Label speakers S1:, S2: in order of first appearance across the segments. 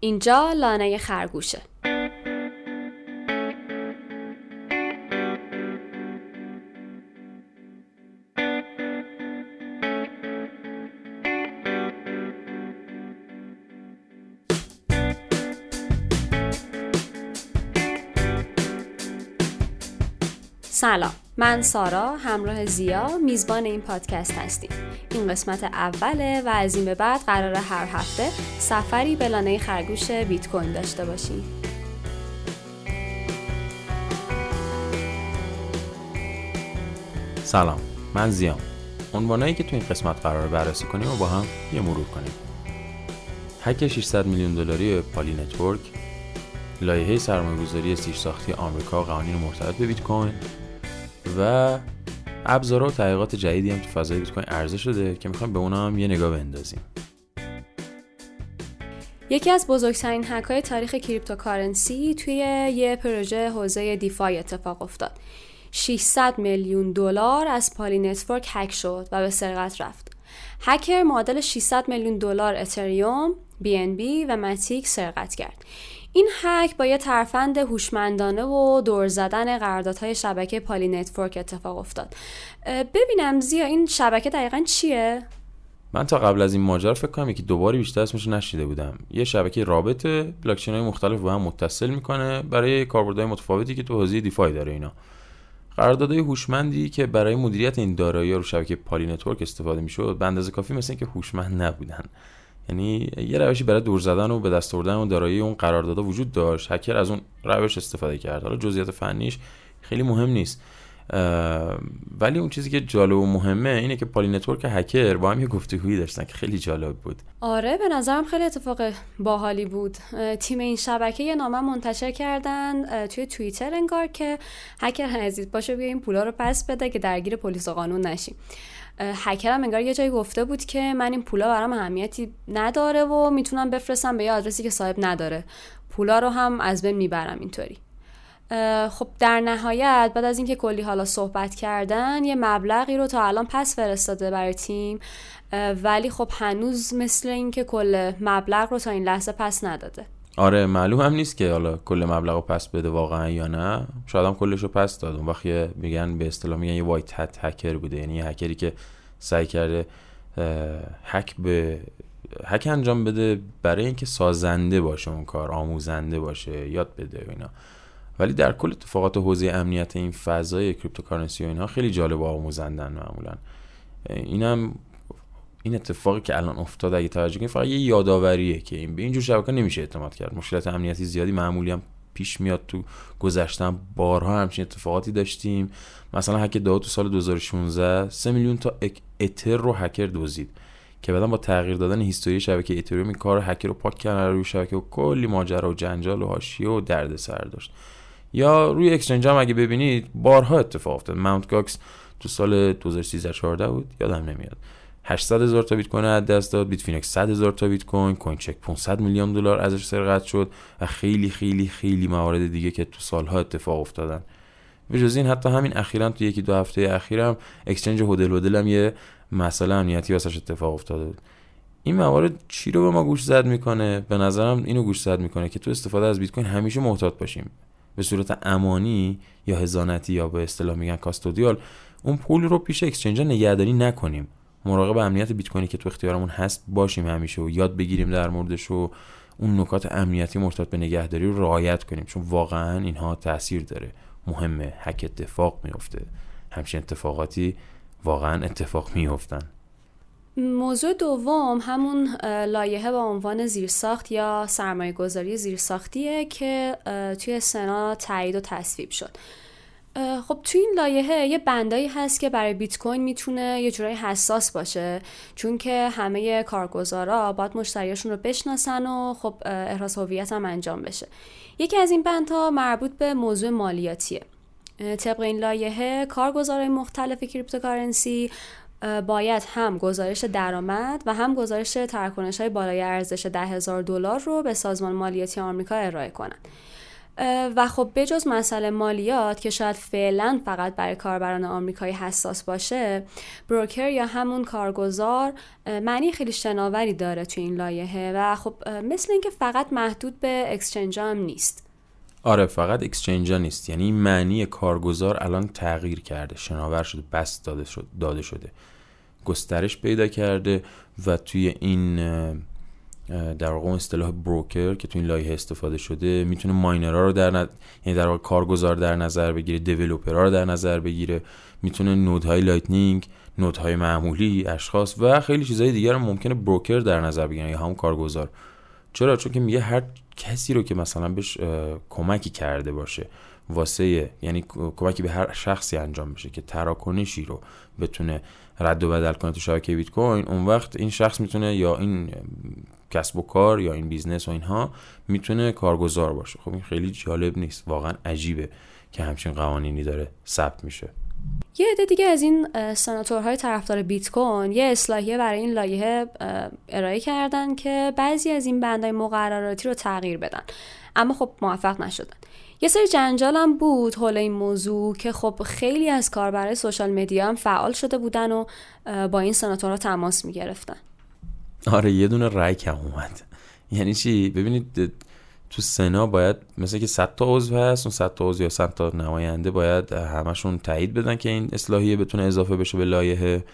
S1: اینجا لانه خرگوشه. سلام. من سارا همراه زیا میزبان این پادکست هستیم. این قسمت اوله و از این به بعد قرار هر هفته سفری به لانه خرگوش بیت کوین داشته باشیم.
S2: سلام. من زیام عنوانایی که تو این قسمت قرار بررسی کنیم و با هم یه مرور کنیم. هک 600 میلیون دلاری Poly Network لایحه سرمایه‌گذاری زیرساختی آمریکا قوانین مرتبط به بیت کوین و ابزارها و تحقیقات جدیدی هم تو فضای بیت کوین عرضه شده که می‌خوایم به اونا هم یه نگاه بندازیم.
S1: یکی از بزرگترین هک های تاریخ cryptocurrency توی یه پروژه حوزه DeFi اتفاق افتاد. 600 میلیون دلار از Poly Network هک شد و به سرقت رفت. هکر معادل 600 میلیون دلار اتریوم BNB و MATIC سرقت کرد. این هک با یه ترفند هوشمندانه و دور زدن قراردادهای شبکه Poly Network اتفاق افتاد. ببینم زیا این شبکه دقیقا چیه؟
S2: من تا قبل از این ماجرا فکر کنم یکی دوباری بیشتر اسمش نشنیده بودم. یه شبکه رابط بلاکچین های مختلف با هم متصل می‌کنه برای کاربردهای متفاوتی که تو حوزه DeFi داره اینا. قراردادهای هوشمندی که برای مدیریت این دارایی رو شبکه Poly Network استفاده می‌شد به اندازه کافی مثل اینکه هوشمند نبودن. یعنی یه روشی برای دور زدن و به دست آوردن اون دارایی اون قراردادها وجود داشت. هکر از اون روش استفاده کرد. حالا جزئیات فنیش خیلی مهم نیست. ولی اون چیزی که جالب و مهمه اینه که Poly Network هکر با هم یه گفتگویی داشتن که خیلی جالب بود.
S1: آره به نظرم خیلی اتفاق باحالی بود. تیم این شبکه یه نامه منتشر کردن توی توییتر انگار که هکر عزیز باشه بیا این پولا رو پس بده که درگیر پلیس و قانون نشیم. هکرم انگار یه جایی گفته بود که من این پولا برام اهمیتی نداره و می‌تونم بفرستم به یه آدرسی که صاحب نداره. پولا رو هم از بین می‌برم اینطوری. خب در نهایت بعد از اینکه کلی حالا صحبت کردن یه مبلغی رو تا الان پس فرستاده برای تیم ولی خب هنوز مثل اینکه کل مبلغ رو تا این لحظه پس نداده.
S2: آره معلوم هم نیست که حالا کل مبلغ رو پس بده واقعا یا نه. شاید هم کلش رو پس داد. اون وقت میگن به اصطلاح میگن یه وایت هت هکر بوده. یعنی یه هکری که سعی کرده هک به هک انجام بده برای اینکه سازنده باشه اون کار آموزنده باشه یاد بده و اینا. ولی در کل اتفاقات حوزه امنیت این فضای cryptocurrency و اینها خیلی جالب و آموزندن معمولا. اینم این اتفاقی که الان افتاد اگه توجه کنید فقط یه یادآوریه که این به اینجور شبکه نمیشه اعتماد کرد. مشکلات امنیتی زیادی معمولی هم پیش میاد تو گذشتن. بارها همچین اتفاقاتی داشتیم. مثلا هک DAO تو سال 2016 3 میلیون تا اتر رو هکر دزدید که بعدا با تغییر دادن history شبکه اتریوم این کار هکر رو پاک کردن. روی شبکه و کلی ماجرا و جنجال و حاشیه و دردسر داشت. یا روی exchange هم اگه ببینید بارها اتفاق افتاد. Mount Gox تو سال 2013 14 بود. یادم نمیاد. 800 هزار تا بیت کوین از دست داد Bitfinex 100 هزار تا بیت کوین Coincheck 500 میلیون دلار ازش سرقت شد و خیلی خیلی خیلی موارد دیگه که تو سالها اتفاق افتادن. به جز این حتی همین اخیرا تو یکی دو هفته اخیرم exchange Hodl Hodl هم یه مسئله امنیتی واسش اتفاق افتاده بود. این موارد چی رو به ما گوش زد می‌کنه؟ به نظرم اینو گوش زد می‌کنه که تو استفاده از بیت کوین همیشه محتاط باشیم. به صورت امانی یا حضانتی یا به اصطلاح میگن custodial اون پول رو پیش exchange نگهداری نکنیم. مراقب امنیت بیت کوینی که تو اختیارمون هست باشیم همیشه و یاد بگیریم در موردش و اون نکات امنیتی مرتبط به نگهداری رو رعایت کنیم. چون واقعا اینها تاثیر داره. مهمه هک اتفاق میفته همچین اتفاقاتی واقعا اتفاق میفتن
S1: موضوع دوم همون لایحه با عنوان زیرساخت یا سرمایه گذاری زیرساختیه که توی سنا تایید و تصویب شد. خب توی این لایحه یه بندایی هست که برای بیت کوین می‌تونه یه جورایی حساس باشه. چون که همه کارگزارا باید مشتریاشون رو بشناسن و خب احراز هویت هم انجام بشه. یکی از این بندها مربوط به موضوع مالیاتیه. طبق این لایحه کارگزارای مختلف cryptocurrency باید هم گزارش درآمد و هم گزارش تراکنش های بالای ارزش ده دلار رو به سازمان مالیاتی آمریکا ارائه کنند. و خب بجز مسئله مالیات که شاید فعلا فقط برای کاربران آمریکایی حساس باشه broker یا همون کارگزار معنی خیلی شناوری داره تو این لایحه و خب مثل اینکه فقط محدود به exchange هم نیست.
S2: آره فقط exchange نیست. یعنی معنی کارگزار الان تغییر کرده شناور شده بسط داده, شد، داده شده. گسترش پیدا کرده و توی این در واقع اصطلاح broker که تو این لایحه استفاده شده می‌تونه miner ها رو در یعنی در واقع کارگزار در نظر بگیره developer ها رو در نظر بگیره. می‌تونه node های Lightning node های معمولی اشخاص و خیلی چیزهای دیگر رو ممکنه broker در نظر بگیره یا همون کارگزار. چرا؟ چون که میگه هر کسی رو که مثلا بهش کمکی کرده باشه واسه یعنی کمکی به هر شخصی انجام بشه که تراکنشی رو بتونه رد و بدل کنه تو شبکه بیت کوین اون وقت این شخص می‌تونه یا این کسب و کار یا این business و اینها می‌تونه کارگزار باشه. خب این خیلی جالب نیست. واقعا عجیبه که همچین قوانینی داره ثبت میشه.
S1: یه عده دیگه از این سناتورهای طرفدار بیت کوین یه اصلاحیه برای این لایحه ارائه کردن که بعضی از این بندهای مقرراتی رو تغییر بدن. اما خب موفق نشدن. یه سری هم بود حول این موضوع که خب خیلی از کاربرای سوشال مدیا هم فعال شده بودن و با این سناتورها تماس می‌گرفتن.
S2: آره یه دونه رای کم اومد. یعنی چی؟ ببینید تو سنا باید مثل که 100 تا عضو هست اون 100 تا عضو یا 100 تا نماینده باید همشون تایید بدن که این اصلاحیه بتونه اضافه بشه به لایحه.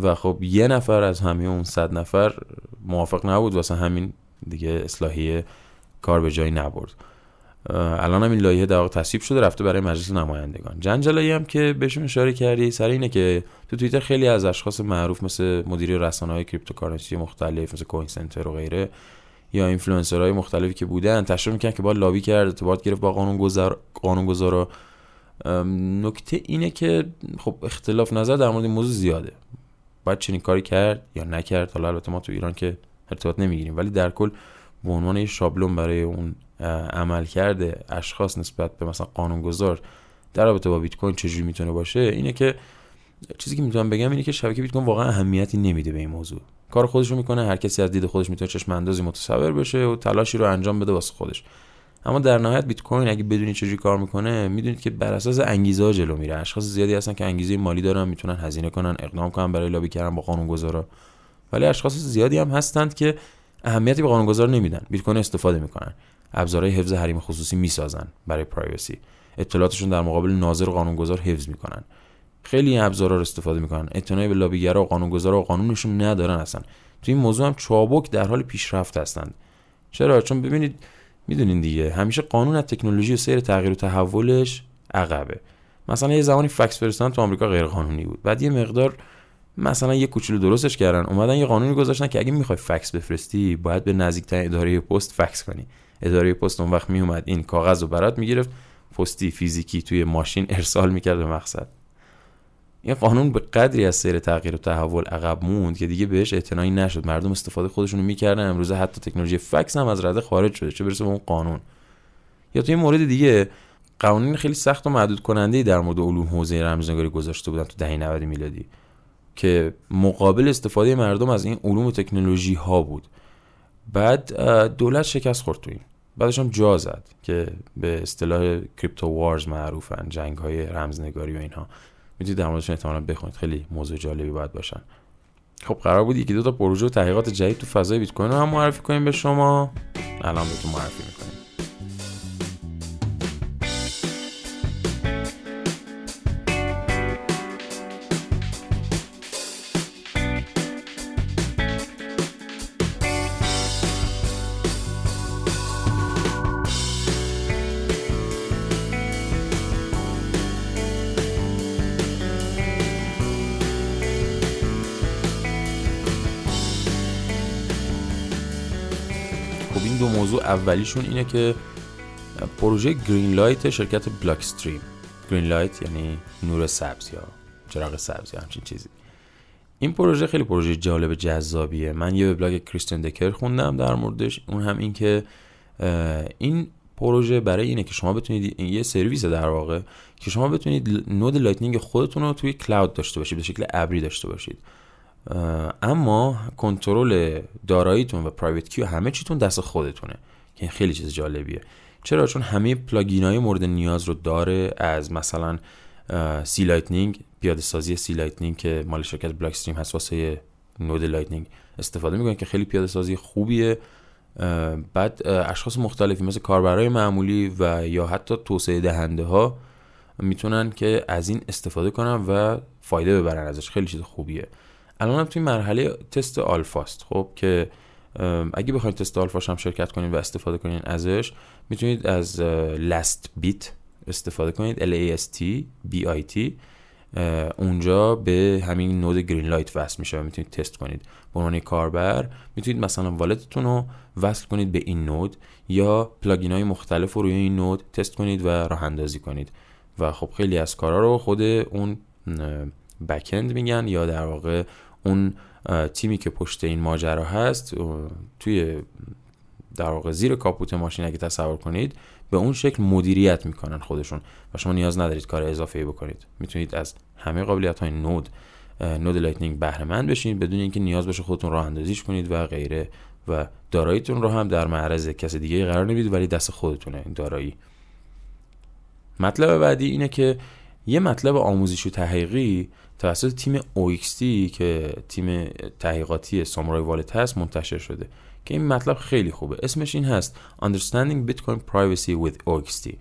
S2: و خب یه نفر از همه اون 100 نفر موافق نبود واسه همین دیگه اصلاحیه کار به جایی نبرد. الان هم این لایحه در واقع تصویب شده رفته برای مجلس نمایندگان. جنجالایی هم که بهشون اشاره کردی سر اینه که تو توییتر خیلی از اشخاص معروف مثل مدیر رسانه های cryptocurrency مختلف مثل Coin Center و غیره یا اینفلوئنسرهای مختلفی که بودن تشریح می‌کنن که با لابی کرد ارتباط گرفت با قانون گذار قانون گذارا نکته اینه که خب اختلاف نظر در مورد موضوع زیاده. باید چنین کاری کرد یا نکرد؟ حالا البته ما تو ایران که ارتباط نمی‌گیریم ولی در کل به عنوان یه شابلون برای اون عمل کرده اشخاص نسبت به مثلا قانونگذار در رابطه با بیت کوین چجوری می‌تونه باشه اینه که چیزی که می‌تونم بگم اینه که شبکه بیت کوین واقعا اهمیتی نمیده به این موضوع. کار خودش رو می‌کنه هر کسی از دید خودش می‌تونه چشم اندازی متصور بشه و تلاشی رو انجام بده واسه خودش. اما در نهایت بیت کوین اگه بدونید چجوری کار می‌کنه می‌دونید که بر اساس انگیزه جلو میره. اشخاص زیادی هستن که انگیزه مالی دارن می‌تونن هزینه کنن اقدام کنن برای لابی کردن با قانونگذارا. ولی اشخاص زیادی هم هستند که اهمیتی به قانونگذار نمیدن. بیت کوین استفاده می‌کنن. ابزارهای حفظ حریم خصوصی می‌سازن برای پرایوسی. اطلاعاتشون در مقابل ناظر قانونگذار حفظ می‌کنن. خیلی ابزارا رو استفاده می‌کنن. اعتنای به لابیگرا و قانونگذارا و قانونشون ندارن اصلا. تو این موضوع هم چابک در حال پیشرفت هستند. چرا؟ چون ببینید می‌دونین دیگه. همیشه قانون از تکنولوژی و سیر تغییر و تحولش عقبه. مثلا یه زمانی فکس فرستادن تو آمریکا غیر قانونی بود. بعد یه مقدار مثلا یه کوچولو درستش کردن. اومدن یه قانونی گذاشتن که اگه می‌خوای فکس بفرستی باید به نزدیکترین اداره پست فکس کنی. اداره پست اون وقت میومد این کاغذ رو برات می‌گرفت پستی فیزیکی توی ماشین ارسال می‌کرد به مقصد. این قانون به قدری از سیر تغییر و تحول عقب موند که دیگه بهش اعتنایی نشد. مردم استفاده خودشونو می‌کردن. امروزه حتی تکنولوژی فکس هم از رده خارج شده. چه برسه به اون قانون. یا توی مورد دیگه قوانین خیلی سخت و محدود کننده در مورد علوم حوزه رمزنگاری گذاشته بودن تو دهه 90 میلادی. که مقابل استفاده مردم از این علوم و تکنولوژی ها بود. بعد دولت شکست خورد تو این. بعدش هم جا زد که به اصطلاح کریپتو وارز معروفن جنگ های رمزنگاری و اینها. می‌تونید در موردشون احتمالا بخونید. خیلی موضوع جالبی باید باشن. خب قرار بود یکی دو تا پروژه و تحقیقات جدید تو فضای بیت کوین رو هم معرفی کنیم به شما. الان بهتون معرفی می‌کنیم. اولیشون اینه که پروژه Greenlight شرکت Blockstream green light یعنی نور سبز یا چراغ سبز یا همچین چیزی. این پروژه خیلی پروژه جالب جذابیه. من یه وبلاگ Christian Decker خوندم در موردش. اون هم این که این پروژه برای اینه که شما بتونید یه سرویس در واقع که شما بتونید node Lightning خودتون رو توی cloud داشته باشید به شکل ابری داشته باشید. اما کنترل داراییتون و private key و همه چیتون دست خودتونه که خیلی چیز جالبیه. چرا؟ چون همه plugin های مورد نیاز رو داره از مثلا c-lightning پیاده سازی c-lightning که مال شرکت Blockstream هست واسه node Lightning استفاده می‌کنن که خیلی پیاده سازی خوبیه. بعد اشخاص مختلفی مثل کاربرای معمولی و یا حتی توسعه دهنده ها می‌تونن که از این استفاده کنن و فایده ببرن ازش. خیلی چیز خوبیه. الان هم توی مرحله تست آلفاست خب که اگه بخواید تست آلفاش هم شرکت کنید و استفاده کنید ازش می‌تونید از Lastbit استفاده کنید L A S T B I T اونجا به همین node Greenlight وصل میشه و می‌تونید تست کنید. به عنوان کاربر می‌تونید مثلا wallet تون رو وصل کنید به این node یا plugin های مختلف رو روی این node تست کنید و راه اندازی کنید. و خب خیلی از کارا رو خود اون بکند میگن یا در واقع اون تیمی که پشت این ماجرا هست توی در واقع زیر کاپوت ماشین اگه تصور کنید به اون شکل مدیریت می‌کنن خودشون و شما نیاز ندارید کار اضافه بکنید. می‌تونید از همه قابلیت های node node Lightning بهره مند بشین بدون اینکه نیاز باشه خودتون راه اندازیش کنید و غیره و داراییتون رو هم در معرض کس دیگه قرار نمی‌دید ولی دست خودتونه این دارایی. مطلب بعدی اینه که یه مطلب آموزشی و تحقیقی توسط تیم OXT که تیم تحقیقاتی سامورای والت هست منتشر شده که این مطلب خیلی خوبه. اسمش این هست Understanding Bitcoin Privacy with OXT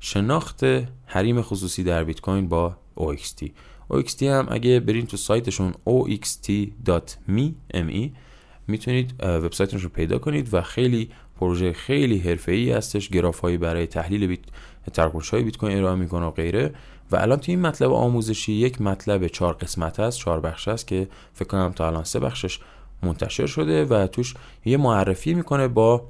S2: شناخت حریم خصوصی در بیت کوین با OXT OXT هم اگه برین تو سایتشون oxt.me می‌تونید وبسایتش رو پیدا کنید و خیلی پروژه خیلی حرفه‌ای هستش گرافایی برای تحلیل بیت های بیت کوین ارائه می‌کنه و غیره. و الان تو این مطلب آموزشی یک مطلب چهار قسمت هست چهار بخش هست که فکر کنم تا الان سه بخشش منتشر شده و توش یه معرفی می‌کنه با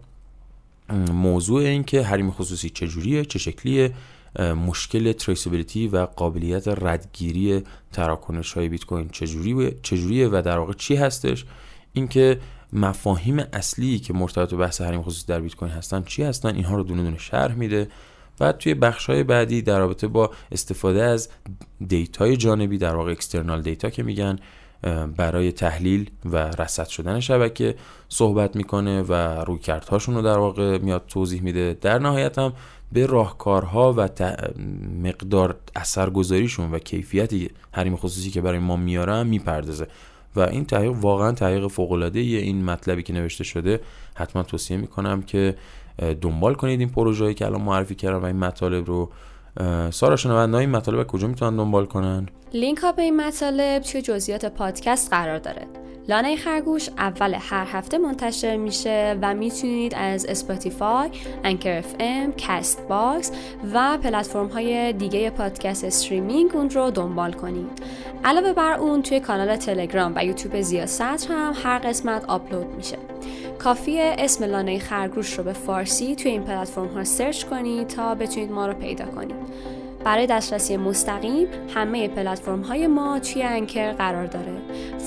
S2: موضوع این که حریم خصوصی چجوریه چه شکلیه مشکل تریسیبیلیتی و قابلیت ردگیری تراکنش های بیت کوین چجوریه چجوریه و در واقع چی هستش. اینکه مفاهیم اصلی که مرتبط به بحث حریم خصوصی در بیت کوین هستن چی هستن؟ اینها رو دونه دونه شرح میده. بعد توی بخش های بعدی در رابطه با استفاده از data ی جانبی در واقع external data که میگن برای تحلیل و رصد شدن شبکه صحبت می‌کنه و رویکردهاشون رو در واقع میاد توضیح میده. در نهایت هم به راهکارها و مقدار اثرگذاریشون و کیفیت حریم خصوصی که برای ما میارن می‌پردازه. و این تحقیق واقعا تحقیق فوق العاده این مطلبی که نوشته شده حتما توصیه می‌کنم که دنبال کنید این پروژه‌ای که الان معرفی کردم و این مطالب رو سارا شنونده این مطالب کجا می‌تونن دنبال کنن
S1: لینک ها به این مطالب توی جزئیات پادکست قرار داره لانه خرگوش اول هر هفته منتشر میشه و می‌تونید از Spotify، Anchor FM، Castbox و پلتفرم های دیگه podcast streaming اون رو دنبال کنید. علاوه بر اون توی کانال تلگرام و یوتیوب زیاست هم هر قسمت آپلود میشه. کافیه اسم لانه خرگوش رو به فارسی توی این پلتفرم ها search کنید تا بتونید ما رو پیدا کنید. برای دسترسی مستقیم همه پلتفرم های ما توی Anchor قرار داره.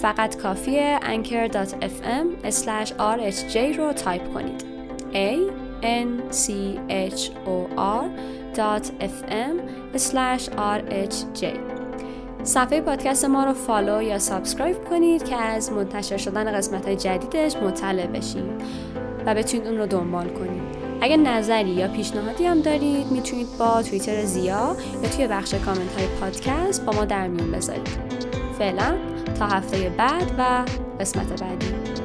S1: فقط کافیه anchor.fm rhj رو تایپ کنید. a n c h o r.fm rhj صفحه پادکست ما رو follow یا subscribe کنید که از منتشر شدن قسمت های جدیدش مطلع بشید و بتونید اون رو دنبال کنید. اگر نظری یا پیشنهادی هم دارید می‌تونید با توییتر زیا یا توی بخش کامنت های پادکست با ما در میون بذارید. فعلا تا هفته بعد و قسمت بعدی.